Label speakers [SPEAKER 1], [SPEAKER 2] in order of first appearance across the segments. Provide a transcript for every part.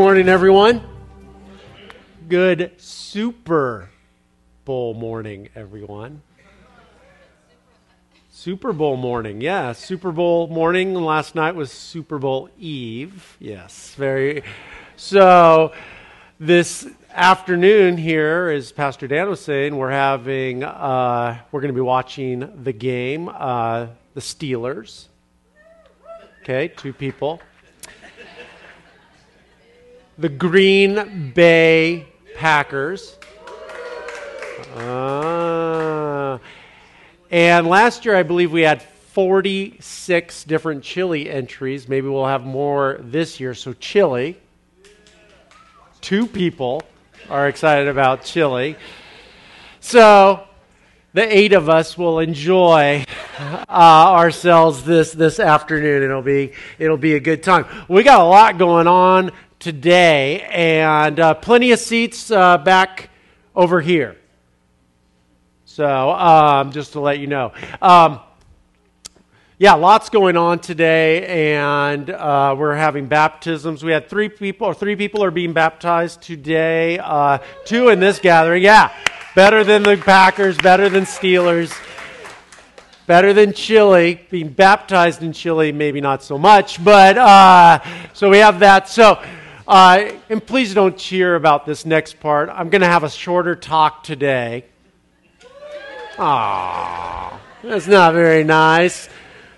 [SPEAKER 1] morning, everyone. Good Super Bowl morning, everyone. Super Bowl morning, yeah. Super Bowl morning. Last night was Super Bowl Eve. Yes, very. So, this afternoon here, as Pastor Dan was saying, we're having, uh, we're going to be watching the game, uh, the Steelers. Okay, two people the Green Bay Packers. Uh, and last year, I believe we had 46 different chili entries. Maybe we'll have more this year. So, chili. Two people are excited about chili. So, the eight of us will enjoy uh, ourselves this this afternoon. It'll be it'll be a good time. We got a lot going on today, and uh, plenty of seats uh, back over here. So, um, just to let you know. Um, yeah, lots going on today, and uh, we're having baptisms. We had three people, or three people are being baptized today. Uh, two in this gathering. Yeah, better than the Packers, better than Steelers, better than chili. Being baptized in chili, maybe not so much, but uh, so we have that. So uh, and please don't cheer about this next part. I'm going to have a shorter talk today. Ah, that's not very nice.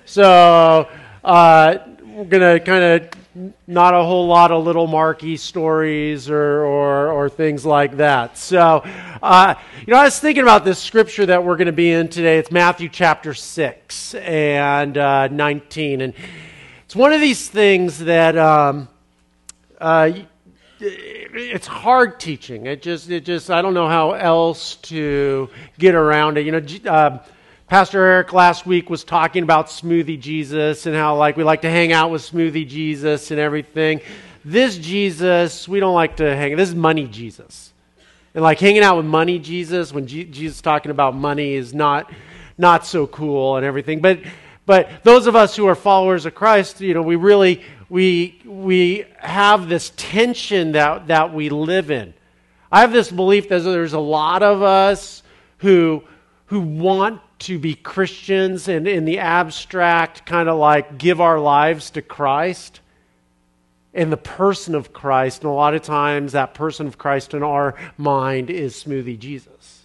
[SPEAKER 1] So uh, we're going to kind of not a whole lot of little Marky stories or, or, or things like that. So, uh, you know, I was thinking about this scripture that we're going to be in today. It's Matthew chapter 6 and uh, 19. And it's one of these things that. Um, uh, it's hard teaching. It just, it just, I don't know how else to get around it. You know, uh, Pastor Eric last week was talking about Smoothie Jesus and how like we like to hang out with Smoothie Jesus and everything. This Jesus, we don't like to hang. This is Money Jesus, and like hanging out with Money Jesus when G- Jesus talking about money is not not so cool and everything. But but those of us who are followers of Christ, you know, we really we, we have this tension that, that we live in. I have this belief that there's a lot of us who, who want to be Christians and in the abstract, kind of like give our lives to Christ and the person of Christ. And a lot of times, that person of Christ in our mind is Smoothie Jesus.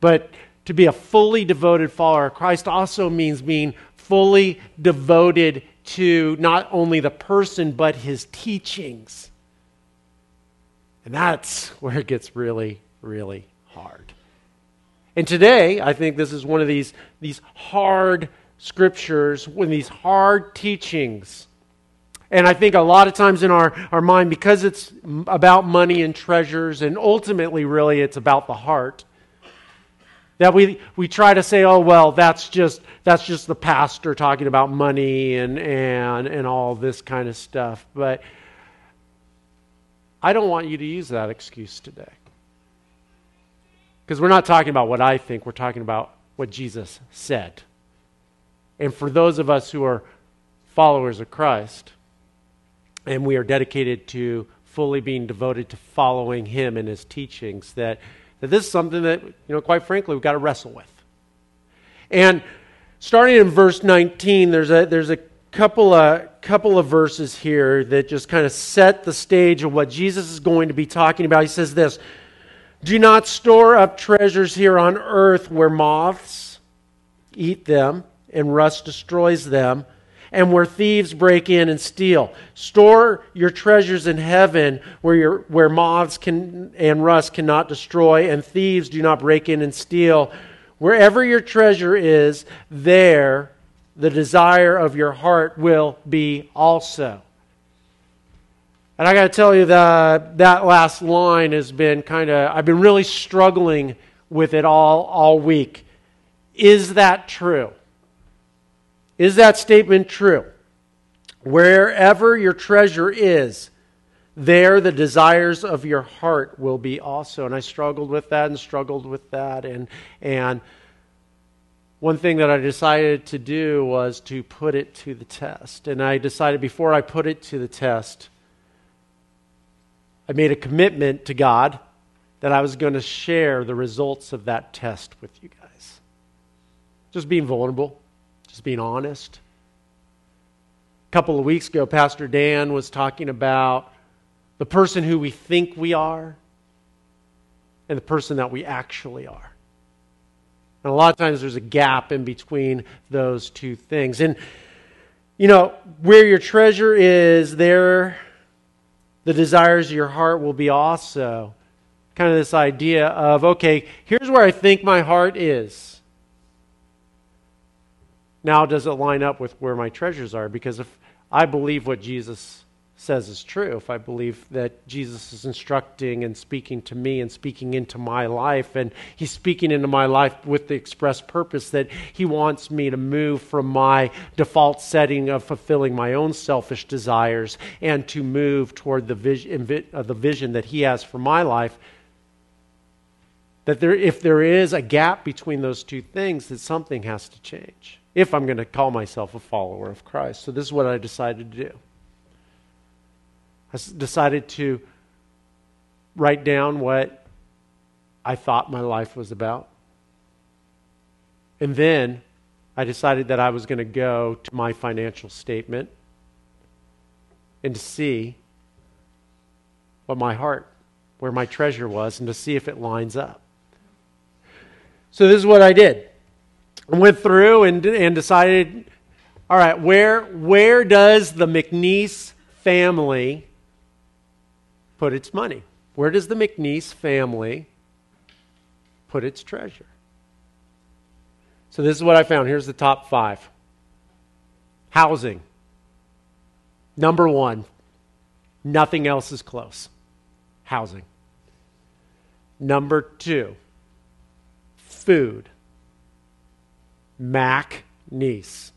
[SPEAKER 1] But to be a fully devoted follower of Christ also means being fully devoted to not only the person, but his teachings. And that's where it gets really, really hard. And today, I think this is one of these, these hard scriptures, one of these hard teachings. And I think a lot of times in our, our mind, because it's about money and treasures, and ultimately, really, it's about the heart, that we, we try to say, oh, well, that's just, that's just the pastor talking about money and, and, and all this kind of stuff. But I don't want you to use that excuse today. Because we're not talking about what I think, we're talking about what Jesus said. And for those of us who are followers of Christ, and we are dedicated to fully being devoted to following Him and His teachings, that that this is something that, you know, quite frankly, we've got to wrestle with. And starting in verse 19, there's a, there's a couple of, couple of verses here that just kind of set the stage of what Jesus is going to be talking about. He says this Do not store up treasures here on earth where moths eat them and rust destroys them and where thieves break in and steal. Store your treasures in heaven where, your, where moths can, and rust cannot destroy, and thieves do not break in and steal. Wherever your treasure is, there the desire of your heart will be also. And I got to tell you that that last line has been kind of, I've been really struggling with it all, all week. Is that true? Is that statement true? Wherever your treasure is, there the desires of your heart will be also. And I struggled with that and struggled with that. And, and one thing that I decided to do was to put it to the test. And I decided before I put it to the test, I made a commitment to God that I was going to share the results of that test with you guys. Just being vulnerable, just being honest. A couple of weeks ago, Pastor Dan was talking about the person who we think we are and the person that we actually are. And a lot of times there's a gap in between those two things. And, you know, where your treasure is, there the desires of your heart will be also. Kind of this idea of, okay, here's where I think my heart is. Now, does it line up with where my treasures are? Because if I believe what Jesus says is true, if I believe that Jesus is instructing and speaking to me and speaking into my life, and He's speaking into my life with the express purpose that He wants me to move from my default setting of fulfilling my own selfish desires and to move toward the vision, uh, the vision that He has for my life. That there, if there is a gap between those two things, that something has to change if I'm going to call myself a follower of Christ. So, this is what I decided to do. I decided to write down what I thought my life was about. And then I decided that I was going to go to my financial statement and to see what my heart, where my treasure was, and to see if it lines up. So this is what I did. Went through and, and decided, all right, where, where does the McNeese family put its money? Where does the McNeese family put its treasure? So, this is what I found. Here's the top five housing. Number one, nothing else is close. Housing. Number two, food. Mac Nice.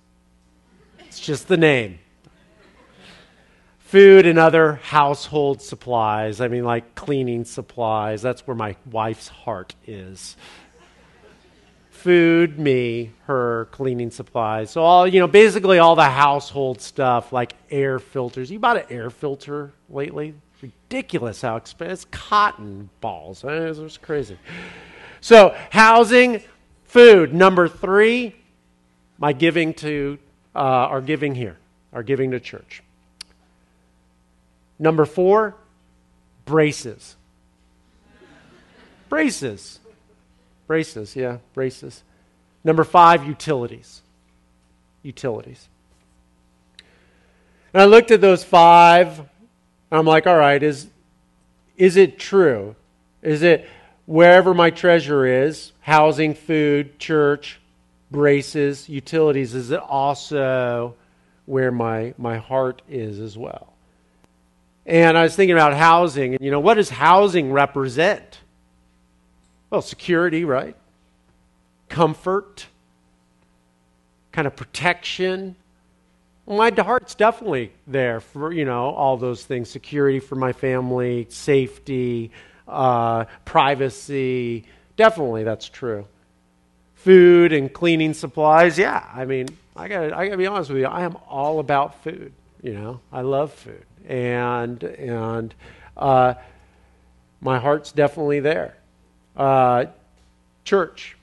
[SPEAKER 1] It's just the name food and other household supplies. I mean, like cleaning supplies. That's where my wife's heart is. Food, me, her, cleaning supplies. So, all, you know, basically all the household stuff like air filters. You bought an air filter lately? ridiculous how expensive. It's cotton balls. It's crazy. So, housing, food. Number three, my giving to, uh, our giving here, our giving to church. Number four, braces. braces. Braces, yeah, braces. Number five, utilities. Utilities. And I looked at those five, and I'm like, all right, is, is it true? Is it wherever my treasure is, housing, food, church, braces, utilities, is it also where my, my heart is as well? And I was thinking about housing. And, you know, what does housing represent? Well, security, right? Comfort, kind of protection. My heart's definitely there for, you know, all those things security for my family, safety, uh, privacy. Definitely, that's true. Food and cleaning supplies. Yeah, I mean, I got I got to be honest with you. I am all about food. You know, I love food and and uh, my heart's definitely there. Uh, church,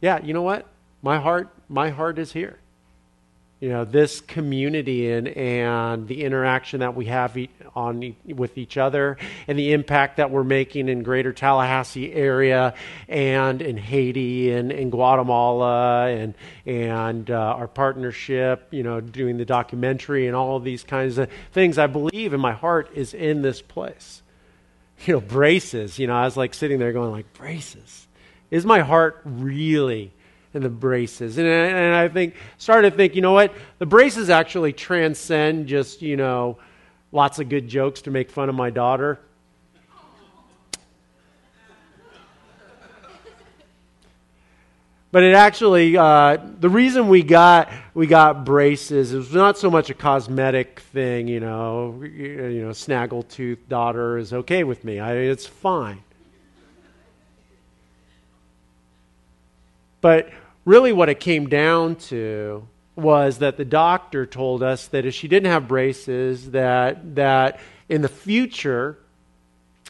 [SPEAKER 1] yeah, you know what? My heart, my heart is here. You know, this community and and the interaction that we have on with each other, and the impact that we're making in Greater Tallahassee area, and in Haiti and in Guatemala, and and uh, our partnership. You know, doing the documentary and all of these kinds of things. I believe in my heart is in this place. You know, braces. You know, I was like sitting there going like braces. Is my heart really? And the braces. And, and I think, started to think, you know what? The braces actually transcend just, you know, lots of good jokes to make fun of my daughter. But it actually, uh, the reason we got we got braces is not so much a cosmetic thing, you know. You know, snaggletooth daughter is okay with me. I, it's fine. But really, what it came down to was that the doctor told us that if she didn't have braces, that that in the future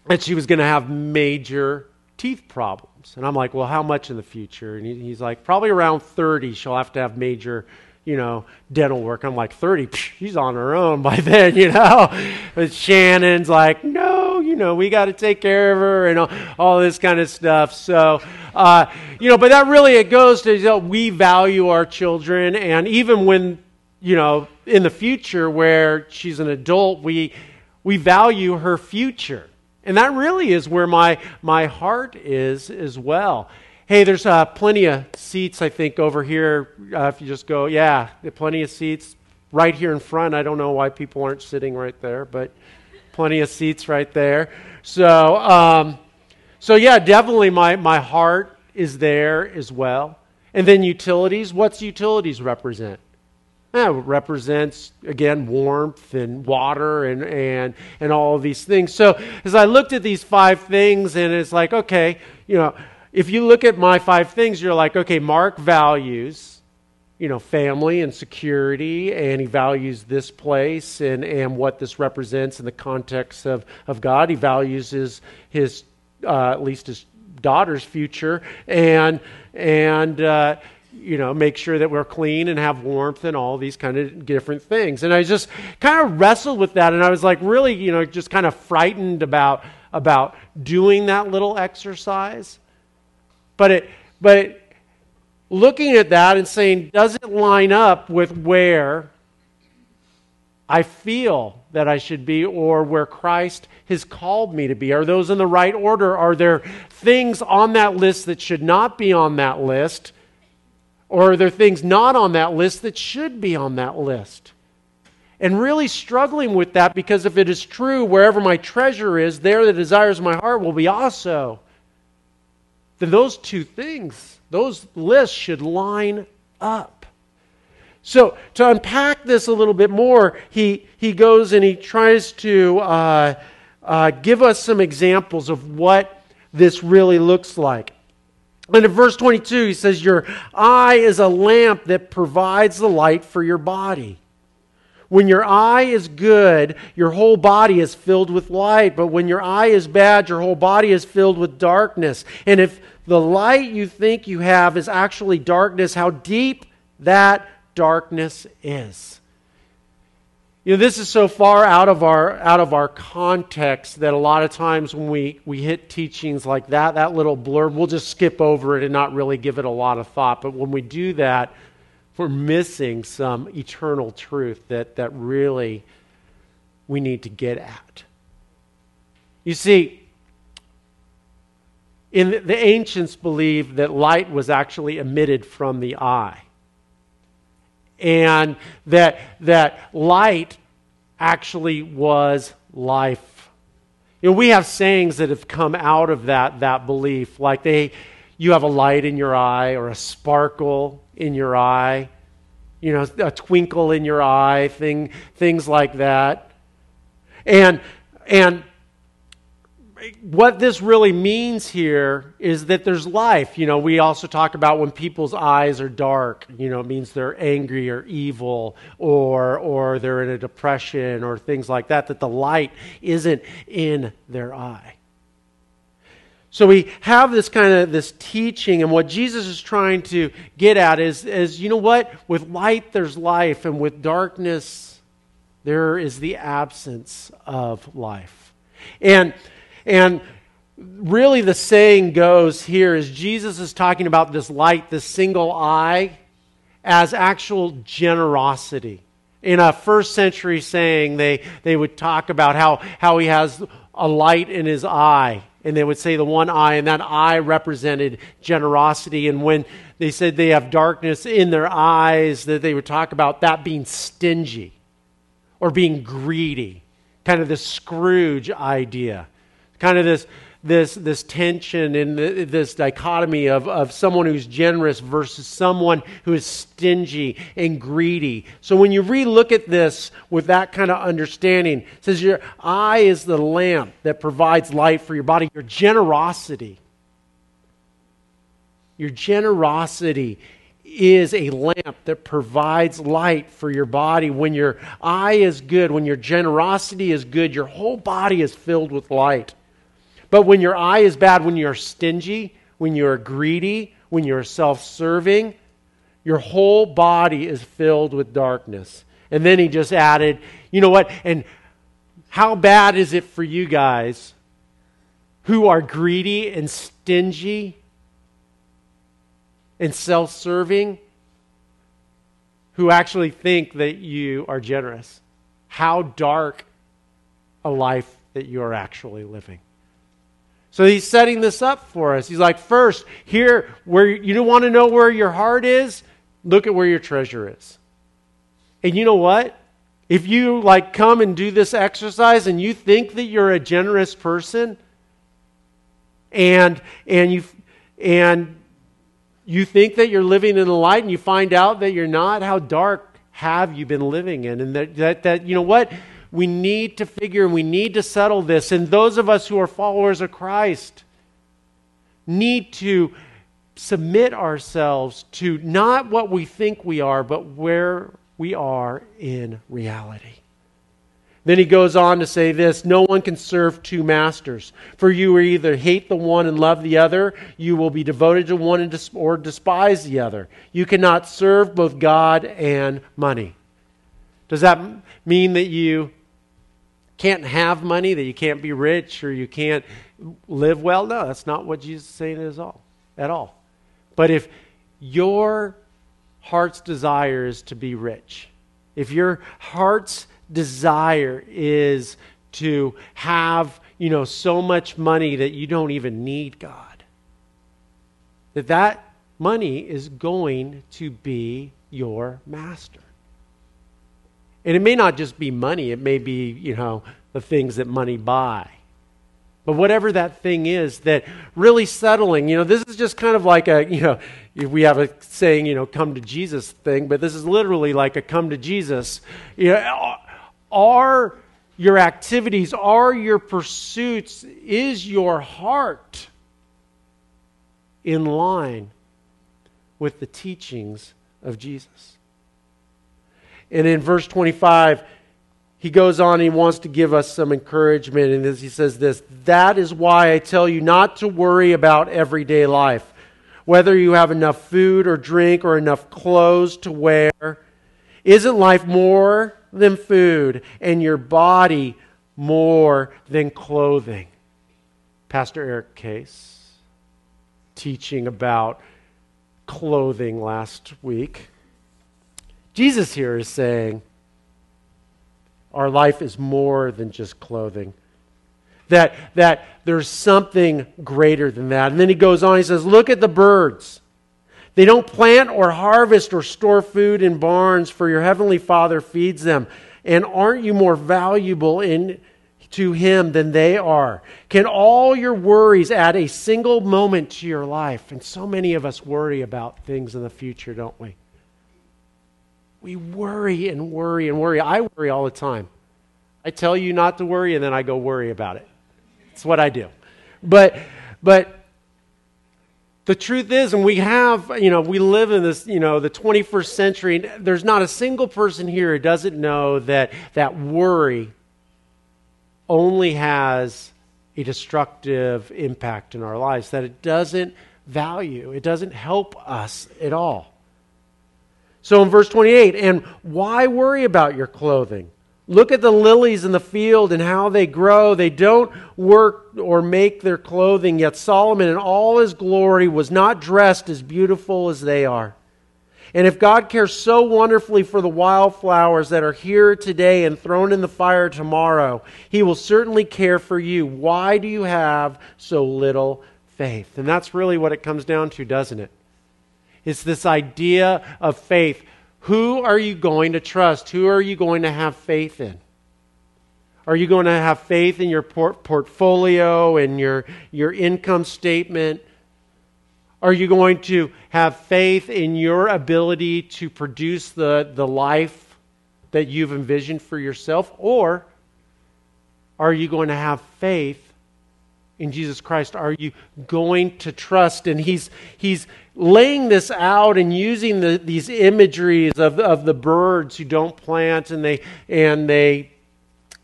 [SPEAKER 1] that she was going to have major teeth problems. And I'm like, well, how much in the future? And he, he's like, probably around 30, she'll have to have major, you know, dental work. I'm like, 30? She's on her own by then, you know. But Shannon's like, no, know, we got to take care of her and all, all this kind of stuff. So, uh, you know, but that really, it goes to, you know, we value our children. And even when, you know, in the future where she's an adult, we, we value her future. And that really is where my, my heart is as well. Hey, there's uh, plenty of seats, I think, over here. Uh, if you just go, yeah, plenty of seats right here in front. I don't know why people aren't sitting right there, but plenty of seats right there. So, um, so yeah, definitely my, my heart is there as well. And then utilities. What's utilities represent? That represents, again, warmth and water and, and, and all of these things. So as I looked at these five things, and it's like, okay, you know, if you look at my five things, you're like, okay, Mark values, you know, family and security, and he values this place and, and what this represents in the context of, of God. He values his, his uh, at least his daughter's future, and, and, uh, you know, make sure that we're clean and have warmth and all these kind of different things. And I just kind of wrestled with that, and I was like really, you know, just kind of frightened about about doing that little exercise. But it, but it, looking at that and saying, does it line up with where I feel that I should be or where Christ has called me to be? Are those in the right order? Are there things on that list that should not be on that list? Or are there things not on that list that should be on that list? And really struggling with that because if it is true, wherever my treasure is, there the desires of my heart will be also. Then those two things, those lists should line up. So, to unpack this a little bit more, he, he goes and he tries to uh, uh, give us some examples of what this really looks like. And in verse 22, he says, Your eye is a lamp that provides the light for your body. When your eye is good, your whole body is filled with light. But when your eye is bad, your whole body is filled with darkness. And if the light you think you have is actually darkness, how deep that darkness is. You know, this is so far out of our out of our context that a lot of times when we, we hit teachings like that, that little blurb, we'll just skip over it and not really give it a lot of thought. But when we do that, we're missing some eternal truth that, that really we need to get at. You see, in the, the ancients believed that light was actually emitted from the eye and that, that light actually was life. You know, we have sayings that have come out of that, that belief, like they, you have a light in your eye or a sparkle in your eye, you know, a twinkle in your eye, thing, things like that. And, and what this really means here is that there's life. You know, we also talk about when people's eyes are dark, you know, it means they're angry or evil or or they're in a depression or things like that that the light isn't in their eye. So we have this kind of this teaching and what Jesus is trying to get at is is you know what? With light there's life and with darkness there is the absence of life. And and really, the saying goes here is Jesus is talking about this light, this single eye, as actual generosity. In a first century saying, they, they would talk about how, how he has a light in his eye. And they would say the one eye, and that eye represented generosity. And when they said they have darkness in their eyes, that they would talk about that being stingy or being greedy. Kind of the Scrooge idea kind of this this this tension and this dichotomy of, of someone who's generous versus someone who is stingy and greedy. So when you relook at this with that kind of understanding, says your eye is the lamp that provides light for your body, your generosity. Your generosity is a lamp that provides light for your body. When your eye is good, when your generosity is good, your whole body is filled with light. But when your eye is bad, when you're stingy, when you're greedy, when you're self serving, your whole body is filled with darkness. And then he just added, you know what? And how bad is it for you guys who are greedy and stingy and self serving, who actually think that you are generous? How dark a life that you're actually living. So he's setting this up for us. He's like, first, here, where you don't want to know where your heart is, look at where your treasure is. And you know what? If you like come and do this exercise and you think that you're a generous person and and you and you think that you're living in the light and you find out that you're not, how dark have you been living in? And that that, that you know what? We need to figure and we need to settle this. And those of us who are followers of Christ need to submit ourselves to not what we think we are, but where we are in reality. Then he goes on to say this No one can serve two masters. For you will either hate the one and love the other, you will be devoted to one and or despise the other. You cannot serve both God and money. Does that mean that you can't have money, that you can't be rich, or you can't live well. No, that's not what Jesus is saying at all. At all. But if your heart's desire is to be rich, if your heart's desire is to have, you know, so much money that you don't even need God, that that money is going to be your master. And it may not just be money, it may be, you know, the things that money buy. But whatever that thing is, that really settling, you know, this is just kind of like a, you know, we have a saying, you know, come to Jesus thing, but this is literally like a come to Jesus. You know, are your activities, are your pursuits, is your heart in line with the teachings of Jesus? And in verse 25, he goes on, and he wants to give us some encouragement. And he says this That is why I tell you not to worry about everyday life, whether you have enough food or drink or enough clothes to wear. Isn't life more than food and your body more than clothing? Pastor Eric Case teaching about clothing last week. Jesus here is saying our life is more than just clothing. That, that there's something greater than that. And then he goes on, he says, Look at the birds. They don't plant or harvest or store food in barns, for your heavenly Father feeds them. And aren't you more valuable in, to Him than they are? Can all your worries add a single moment to your life? And so many of us worry about things in the future, don't we? We worry and worry and worry. I worry all the time. I tell you not to worry, and then I go worry about it. It's what I do. But, but the truth is, and we have, you know, we live in this, you know, the 21st century, there's not a single person here who doesn't know that that worry only has a destructive impact in our lives, that it doesn't value, it doesn't help us at all. So in verse 28, and why worry about your clothing? Look at the lilies in the field and how they grow. They don't work or make their clothing, yet Solomon in all his glory was not dressed as beautiful as they are. And if God cares so wonderfully for the wildflowers that are here today and thrown in the fire tomorrow, he will certainly care for you. Why do you have so little faith? And that's really what it comes down to, doesn't it? It's this idea of faith. Who are you going to trust? Who are you going to have faith in? Are you going to have faith in your port- portfolio and your, your income statement? Are you going to have faith in your ability to produce the, the life that you've envisioned for yourself? Or are you going to have faith in Jesus Christ are you going to trust? And he's, he's laying this out and using the, these imageries of, of the birds who don't plant and they, and they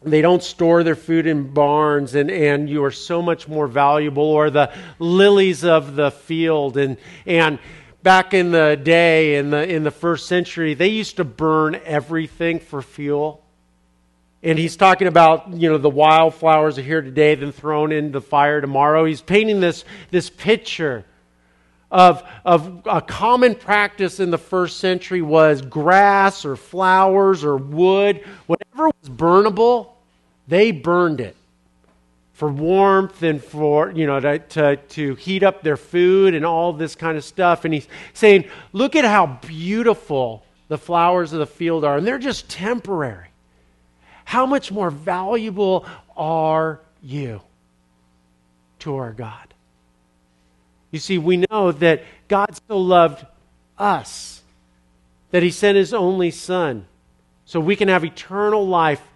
[SPEAKER 1] they don't store their food in barns and, and you are so much more valuable or the lilies of the field and, and back in the day in the, in the first century they used to burn everything for fuel and he's talking about you know the wildflowers are here today then thrown into the fire tomorrow he's painting this this picture of, of a common practice in the first century was grass or flowers or wood whatever was burnable they burned it for warmth and for, you know, to, to, to heat up their food and all this kind of stuff. And he's saying, look at how beautiful the flowers of the field are. And they're just temporary. How much more valuable are you to our God? You see, we know that God so loved us that he sent his only son so we can have eternal life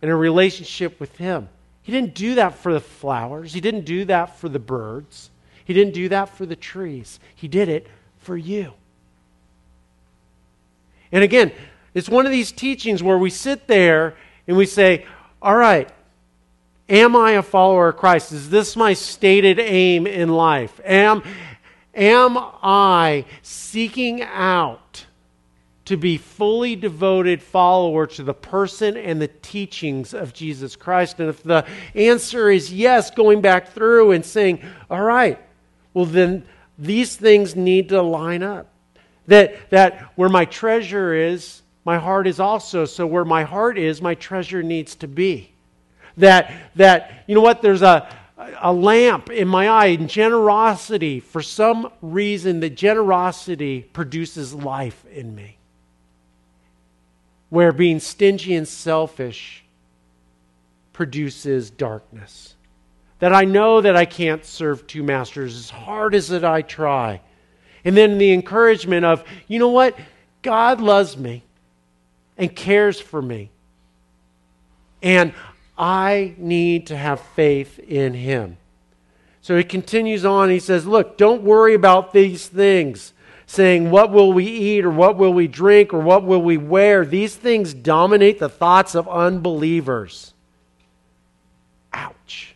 [SPEAKER 1] and a relationship with Him. He didn't do that for the flowers, He didn't do that for the birds, He didn't do that for the trees. He did it for you. And again, it's one of these teachings where we sit there and we say, All right, am I a follower of Christ? Is this my stated aim in life? Am, am I seeking out to be fully devoted follower to the person and the teachings of Jesus Christ? And if the answer is yes, going back through and saying, all right, well, then these things need to line up. That, that where my treasure is, my heart is also. So where my heart is, my treasure needs to be. That, that you know what, there's a, a lamp in my eye and generosity for some reason that generosity produces life in me where being stingy and selfish produces darkness. That I know that I can't serve two masters as hard as that I try. And then the encouragement of, you know what? God loves me and cares for me. And I need to have faith in him. So he continues on. He says, Look, don't worry about these things saying, What will we eat, or what will we drink, or what will we wear? These things dominate the thoughts of unbelievers. Ouch.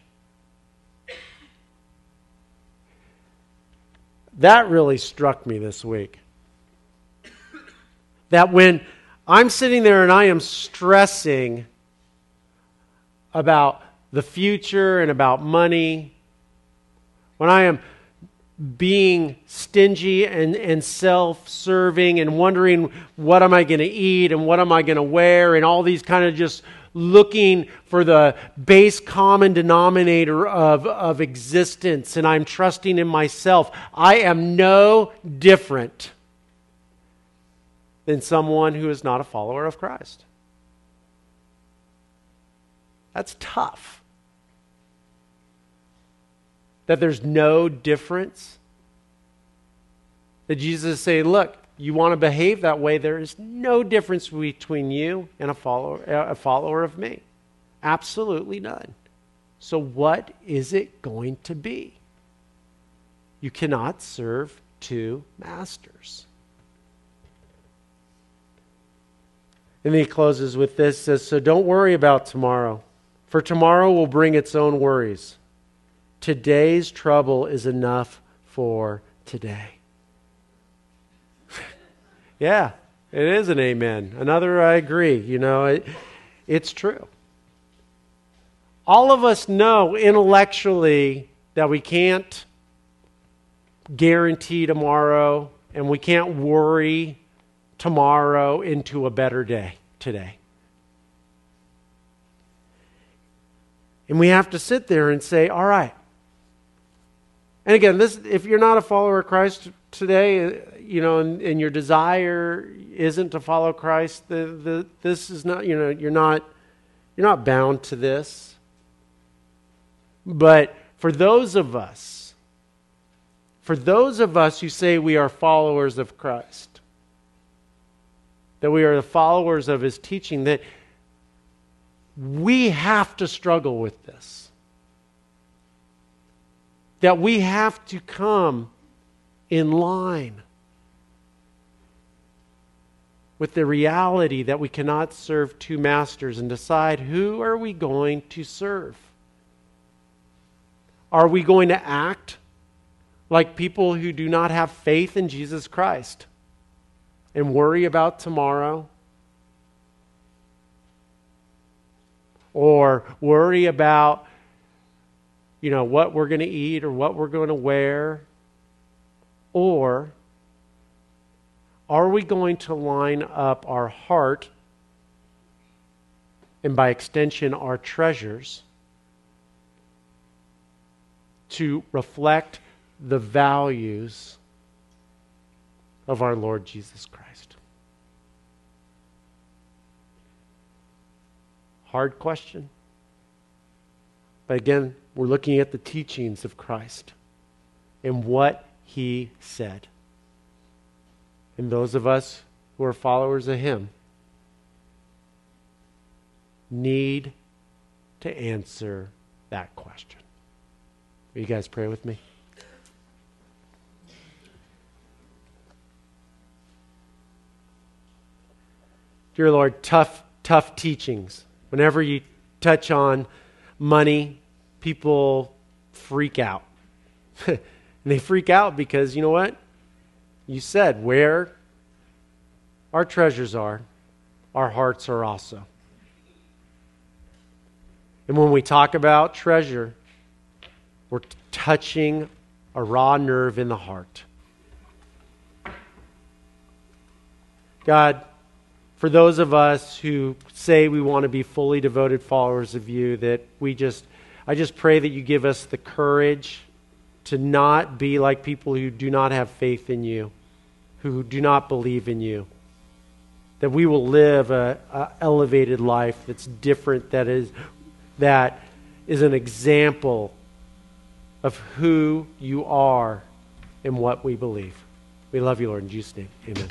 [SPEAKER 1] That really struck me this week. That when I'm sitting there and I am stressing about the future and about money, when I am being stingy and, and self serving and wondering what am I going to eat and what am I going to wear and all these kind of just looking for the base common denominator of, of existence and I'm trusting in myself. I am no different than someone who is not a follower of Christ. That's tough that there's no difference? That Jesus is saying, look, you want to behave that way, there is no difference between you and a follower, a follower of me. Absolutely none. So, what is it going to be? You cannot serve two masters. And he closes with this says, So don't worry about tomorrow, for tomorrow will bring its own worries. Today's trouble is enough for today. yeah, it is an amen. Another, I agree. You know, it, it's true. All of us know intellectually that we can't guarantee tomorrow and we can't worry tomorrow into a better day today. And we have to sit there and say, all right, and again, this if you're not a follower of Christ today, uh, you know, and, and your desire isn't to follow Christ, the, the, this is not, you know, you're not you're not bound to this. But for those of us, for those of us who say we are followers of Christ, that we are the followers of his teaching, that we have to struggle with this that we have to come in line. with the reality that we cannot serve two masters and decide who are we going to serve? Are we going to act like people who do not have faith in Jesus Christ and worry about tomorrow? Or worry about you know what we're going to eat or what we're going to wear? Or are we going to line up our heart and by extension our treasures to reflect the values of our Lord Jesus Christ? Hard question. But again, we're looking at the teachings of Christ and what he said. And those of us who are followers of Him need to answer that question. Will you guys pray with me? Dear Lord, tough, tough teachings. Whenever you touch on money, people freak out. and they freak out because, you know what? You said, where our treasures are, our hearts are also. And when we talk about treasure, we're touching a raw nerve in the heart. God, for those of us who say we want to be fully devoted followers of you, that we just, I just pray that you give us the courage to not be like people who do not have faith in you who do not believe in you. That we will live a, a elevated life that's different, that is, that is an example of who you are and what we believe. We love you, Lord. In Jesus' name, amen.